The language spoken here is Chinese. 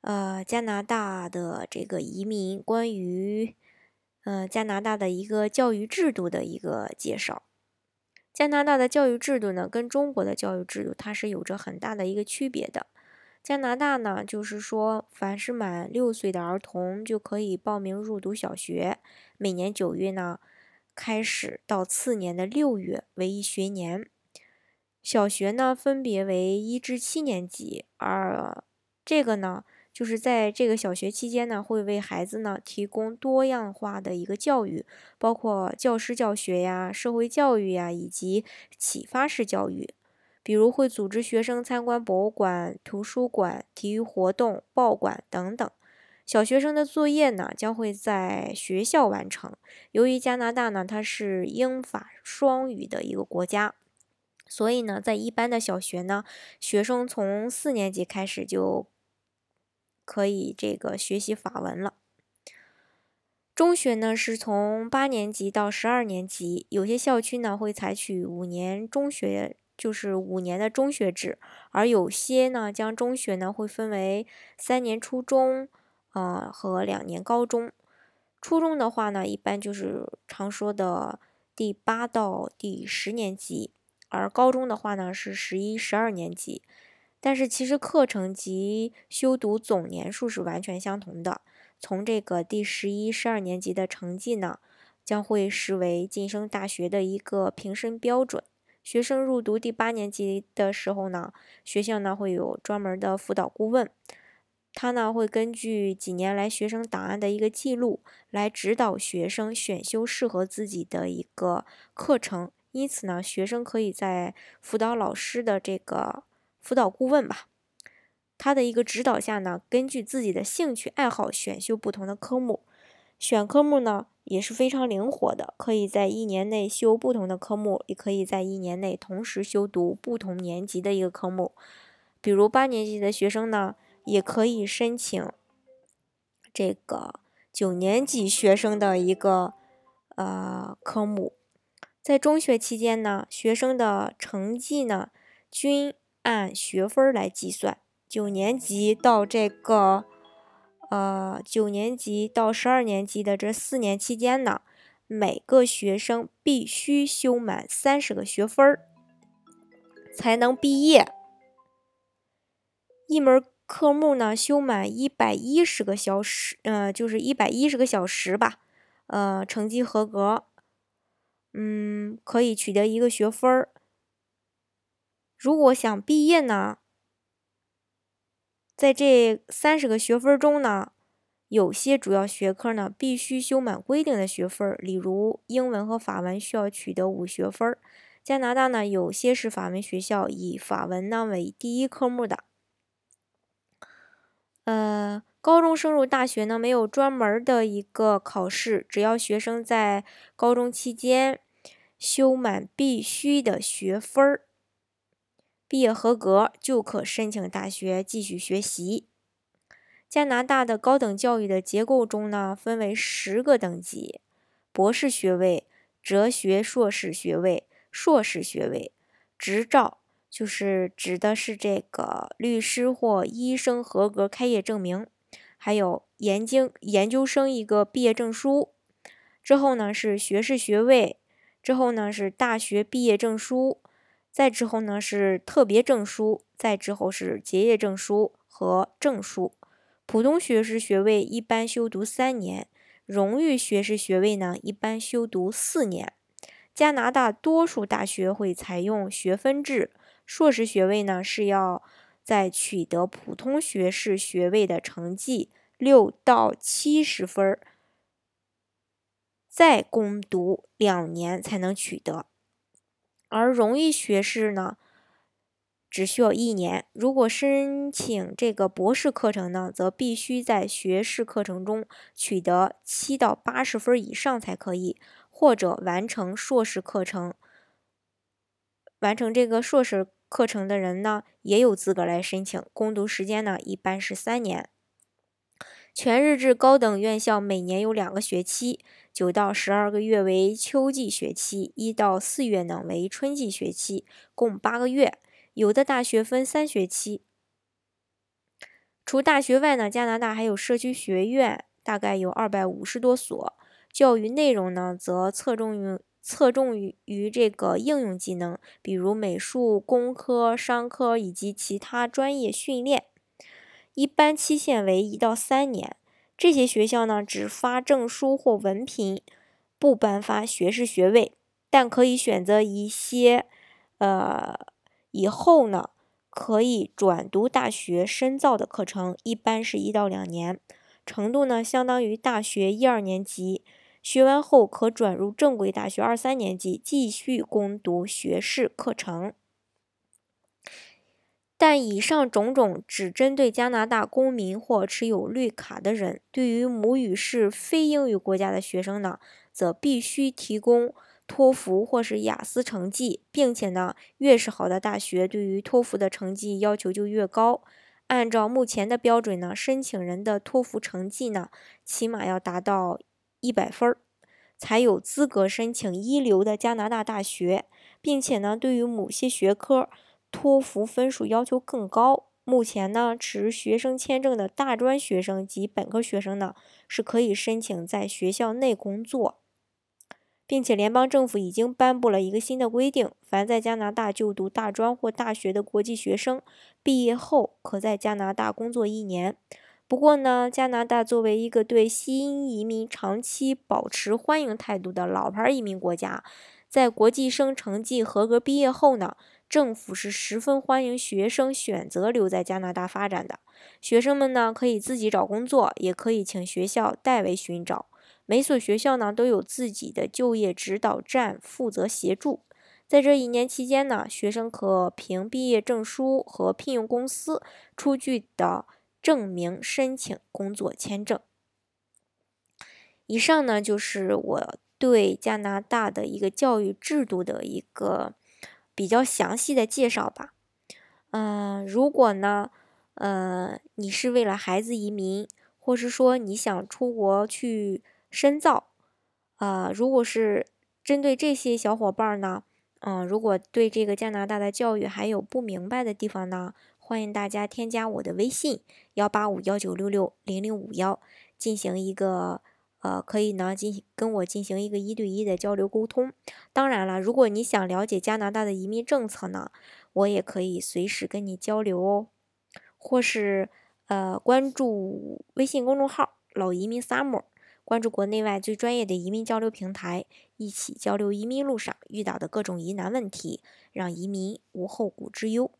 呃，加拿大的这个移民关于呃加拿大的一个教育制度的一个介绍。加拿大的教育制度呢，跟中国的教育制度它是有着很大的一个区别的。加拿大呢，就是说，凡是满六岁的儿童就可以报名入读小学，每年九月呢开始到次年的六月为一学年。小学呢分别为一至七年级，而这个呢。就是在这个小学期间呢，会为孩子呢提供多样化的一个教育，包括教师教学呀、社会教育呀，以及启发式教育。比如会组织学生参观博物馆、图书馆、体育活动、报馆等等。小学生的作业呢，将会在学校完成。由于加拿大呢，它是英法双语的一个国家，所以呢，在一般的小学呢，学生从四年级开始就。可以这个学习法文了。中学呢是从八年级到十二年级，有些校区呢会采取五年中学，就是五年的中学制，而有些呢将中学呢会分为三年初中，呃和两年高中。初中的话呢，一般就是常说的第八到第十年级，而高中的话呢是十一、十二年级。但是其实课程及修读总年数是完全相同的。从这个第十一、十二年级的成绩呢，将会视为晋升大学的一个评审标准。学生入读第八年级的时候呢，学校呢会有专门的辅导顾问，他呢会根据几年来学生档案的一个记录，来指导学生选修适合自己的一个课程。因此呢，学生可以在辅导老师的这个。辅导顾问吧，他的一个指导下呢，根据自己的兴趣爱好选修不同的科目。选科目呢也是非常灵活的，可以在一年内修不同的科目，也可以在一年内同时修读不同年级的一个科目。比如八年级的学生呢，也可以申请这个九年级学生的一个呃科目。在中学期间呢，学生的成绩呢均。按学分来计算，九年级到这个呃九年级到十二年级的这四年期间呢，每个学生必须修满三十个学分儿才能毕业。一门科目呢修满一百一十个小时，呃，就是一百一十个小时吧，呃，成绩合格，嗯，可以取得一个学分儿。如果想毕业呢，在这三十个学分中呢，有些主要学科呢必须修满规定的学分，例如英文和法文需要取得五学分。加拿大呢，有些是法文学校，以法文呢为第一科目的。呃，高中升入大学呢，没有专门的一个考试，只要学生在高中期间修满必须的学分儿。毕业合格就可申请大学继续学习。加拿大的高等教育的结构中呢，分为十个等级：博士学位、哲学硕士学位、硕士学位、执照，就是指的是这个律师或医生合格开业证明；还有研究研究生一个毕业证书。之后呢是学士学位，之后呢是大学毕业证书。再之后呢是特别证书，再之后是结业证书和证书。普通学士学位一般修读三年，荣誉学士学位呢一般修读四年。加拿大多数大学会采用学分制，硕士学位呢是要在取得普通学士学位的成绩六到七十分，再攻读两年才能取得。而荣誉学士呢，只需要一年。如果申请这个博士课程呢，则必须在学士课程中取得七到八十分以上才可以，或者完成硕士课程。完成这个硕士课程的人呢，也有资格来申请。攻读时间呢，一般是三年。全日制高等院校每年有两个学期，九到十二个月为秋季学期，一到四月呢为春季学期，共八个月。有的大学分三学期。除大学外呢，加拿大还有社区学院，大概有二百五十多所。教育内容呢，则侧重于侧重于于这个应用技能，比如美术、工科、商科以及其他专业训练。一般期限为一到三年。这些学校呢，只发证书或文凭，不颁发学士学位，但可以选择一些，呃。以后呢，可以转读大学深造的课程，一般是一到两年，程度呢相当于大学一二年级。学完后可转入正规大学二三年级，继续攻读学士课程。但以上种种只针对加拿大公民或持有绿卡的人，对于母语是非英语国家的学生呢，则必须提供。托福或是雅思成绩，并且呢，越是好的大学，对于托福的成绩要求就越高。按照目前的标准呢，申请人的托福成绩呢，起码要达到一百分儿，才有资格申请一流的加拿大大学。并且呢，对于某些学科，托福分数要求更高。目前呢，持学生签证的大专学生及本科学生呢，是可以申请在学校内工作。并且联邦政府已经颁布了一个新的规定：凡在加拿大就读大专或大学的国际学生，毕业后可在加拿大工作一年。不过呢，加拿大作为一个对新移民长期保持欢迎态度的老牌移民国家，在国际生成绩合格毕业后呢，政府是十分欢迎学生选择留在加拿大发展的。学生们呢，可以自己找工作，也可以请学校代为寻找。每所学校呢都有自己的就业指导站负责协助。在这一年期间呢，学生可凭毕业证书和聘用公司出具的证明申请工作签证。以上呢就是我对加拿大的一个教育制度的一个比较详细的介绍吧。嗯，如果呢，呃，你是为了孩子移民，或是说你想出国去。深造，啊，如果是针对这些小伙伴呢，嗯，如果对这个加拿大的教育还有不明白的地方呢，欢迎大家添加我的微信幺八五幺九六六零零五幺，进行一个，呃，可以呢进行跟我进行一个一对一的交流沟通。当然了，如果你想了解加拿大的移民政策呢，我也可以随时跟你交流哦，或是呃关注微信公众号老移民 summer。关注国内外最专业的移民交流平台，一起交流移民路上遇到的各种疑难问题，让移民无后顾之忧。